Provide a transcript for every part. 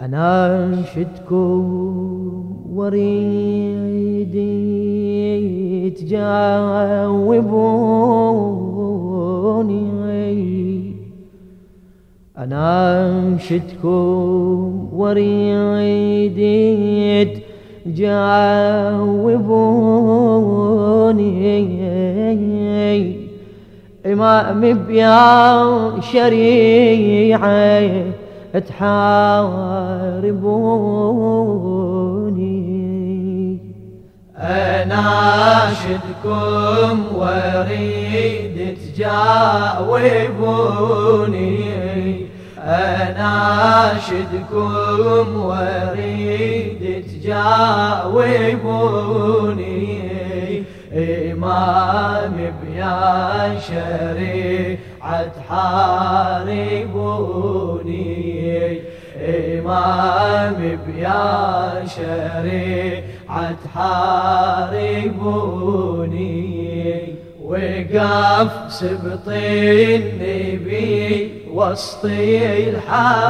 أنا أنشدكم وريد تجاوبوني. أنا أنشدكم وريد تجاوبوني. إمام بيا شريعة تحاربوني أناشدكم وأريد تجاوبوني. أناشدكم وأريد تجاوبوني. إمام بيا شريعة حاربوني. إمام بيا شريعة حاربوني. وقف سبط النبي وسط الحرايب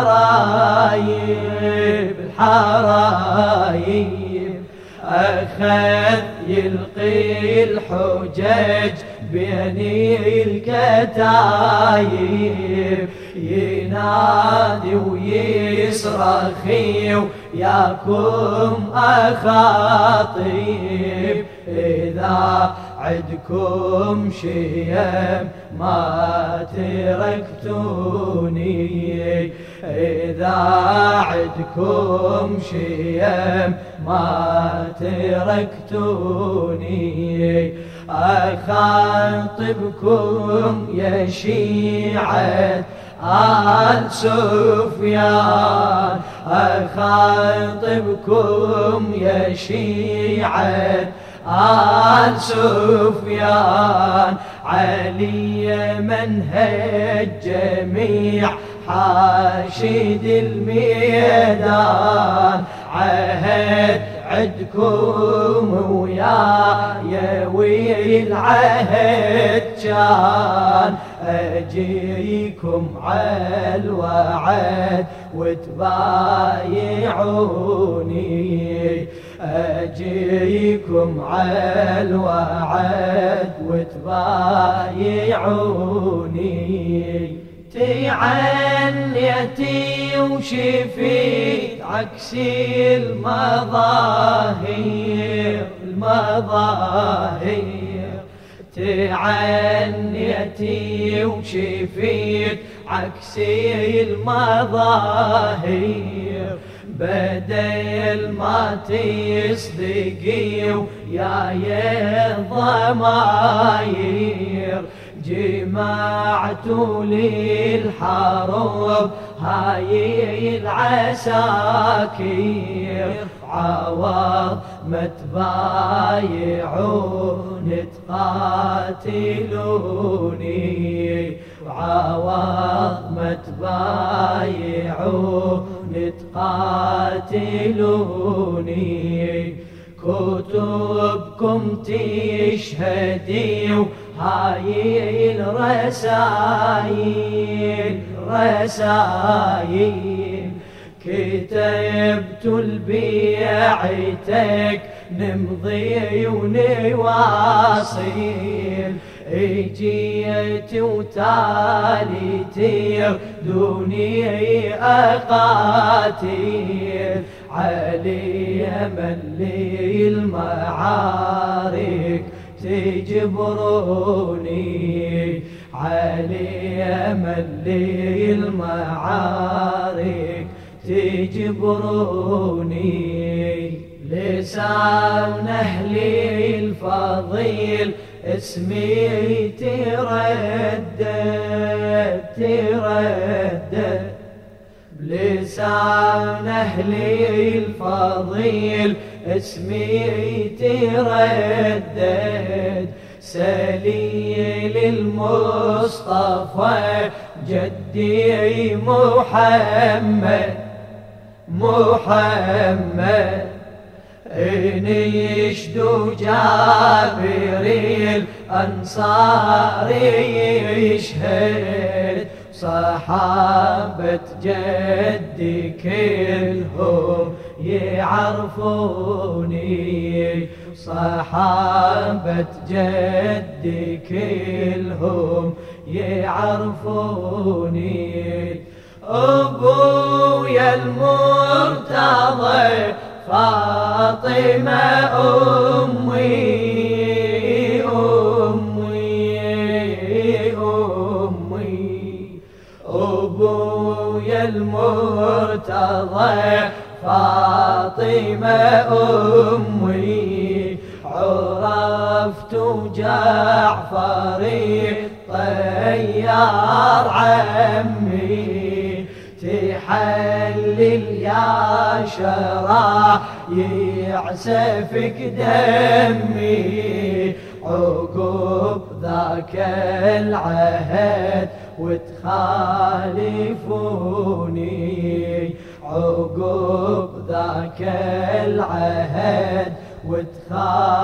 الحرايب. أخذ يلقي الحجج بين الكتايب. ينادي ويصرخ ياكم أخاطيب إذا عدكم شيم ما تركتوني. إذا عدكم شيم ما تركتوني. أخاطبكم يا شيعة آل سفيان. أخاطبكم يا شيعة آل سفيان علي منهج جميع حاشد الميدان. عهد عدكم ويا ويا العهد كان أجيكم على الوعد وتبايعوني. أجيكم على الوعد وتبايعوني. تعنيتي وشفيت عكس المظاهر المظاهر. تعنيتي وشفيت عكس المظاهر. بدل ما تصدقي ويا يا ضماير جمعت للحرب هاي العساكر عوض ما تبايعون تقاتلوني. وعوض ما تبايعون تقاتلوني. كتبكم تشهدي هاي الرسايل رسايل. كتبت البيعتك نمضي ونواصل اجيت وتالي تردوني اقاتل علي ملي المعارك تجبروني. علي ملي المعارك تجبروني لسان أهلي الفضيل اسمي تردد تردد. بلسان أهلي الفضيل اسمي تردد. سليل المصطفى جدي محمد. محمد إن يشدو جابر الأنصار يشهد صحابة جدي كلهم يعرفوني. صحابة جدي كلهم يعرفوني. أبويا المرتضى فاطمة أمي أمي أمي. أبويا المرتضى فاطمة أمي. عرفت جعفري طيار عمي. تحلل يا شرع يعسفك دمي. عقب ذاك العهد وتخالفوني. عقب ذاك العهد وتخالفوني.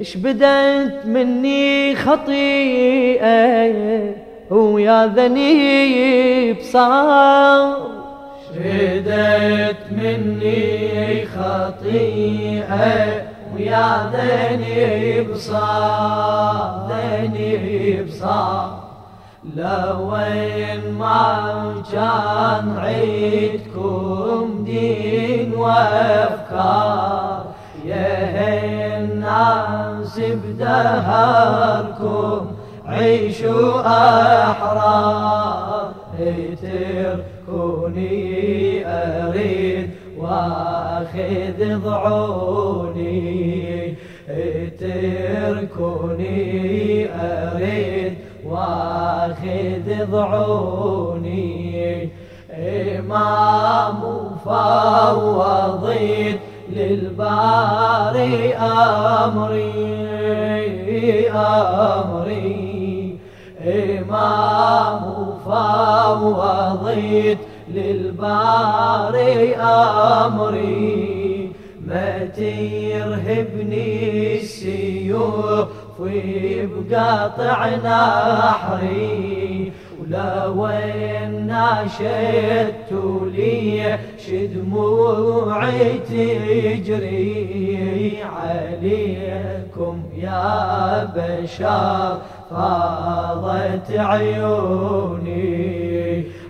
اش بدت مني خطيئة؟ ويا ذنيب صار. شدت مني خطيئة ويا ذنب صار ذنب صار. لوين ما كان عيدكم دين وأفكار يا الناس بدهركم عيشوا أحرار. تركوني أريد وأخذ ضعوني. تركوني أريد وأخذ ضعوني. إمام مفوضين للباري أمري أمري. إمام مفوضين للباري أمري. ما تيرهبني السيوف بقاطع نحري ولا وين ناشدت لي شدموعي تجري عليكم يا بشر فاضت عيوني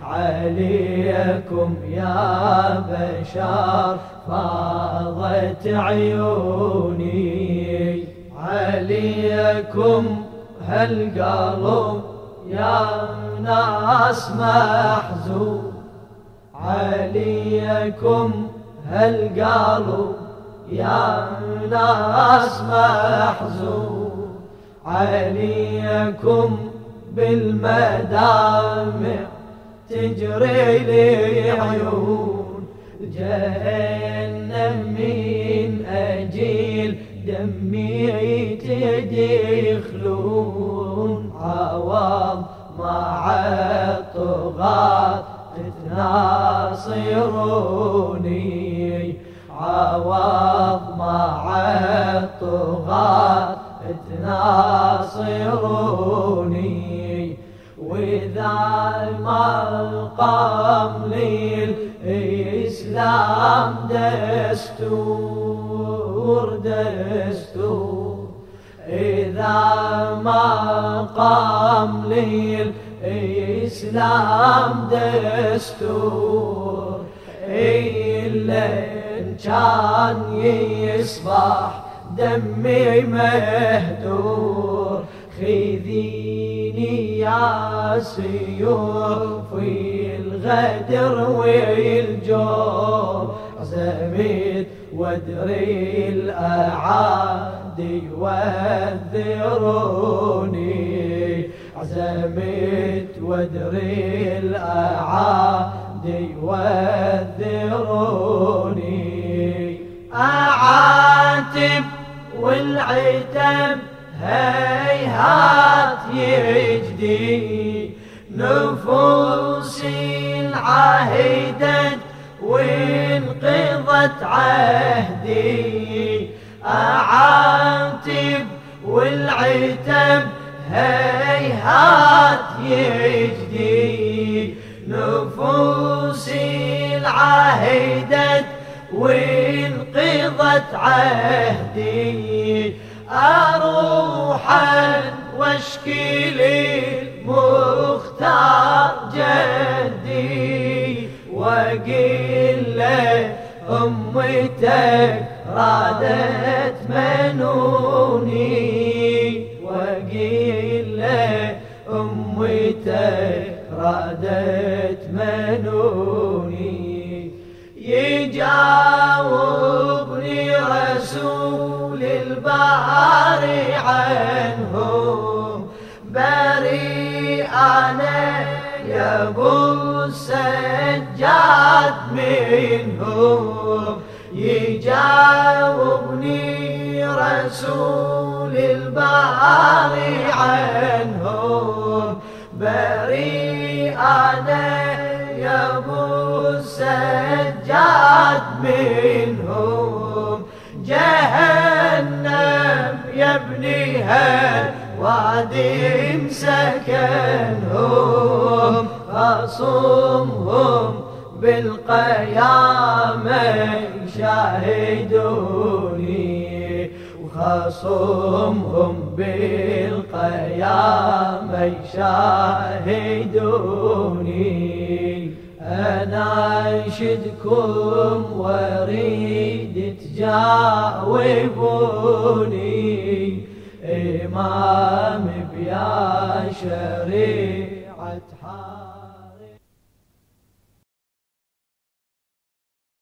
عليكم يا بشر فاضت عيوني عليكم هالقلب يا ناس محزون عليكم هالقلب يا ناس محزون عليكم بالمدامع تجري لي عيون جهنم من أجيل دمي تدخلون عوض مع الطغاة تناصروني عوض مع الطغاة تناصروني وإذا لي الإسلام دستور دستور. إذا ما قام الإسلام دستور. إلا إن كان يصبح دمي مهدور. خذيني يا سيوفي الغدر والجور زميت وادري الأعادي وذروني. عزمت وادري الأعادي وذروني أعاتب والعتب هيهات يجدي. نفوسي العهدت وانقضت عهدي. أعاتب والعتب هيهات يجدي نفوسي العهدت وانقضت عهدي أروحا واشكي للمختار جدي وقيل له أمتك رادت منوني. وقيل أمتك رادت منوني. يجاوبني رسول البحر عنهم. بريء أنا يا ابو السجاد منهم. يجاوبني رسول البحر عنهم. بريء أنا يا ابو السجاد منهم. جهنم يا ابنها وادي سكنهم. خصمهم بالقيامة يشاهدوني وخصمهم بالقيامة يشاهدوني أناشدكم وأريد تجاوبوني. إمام بيا حال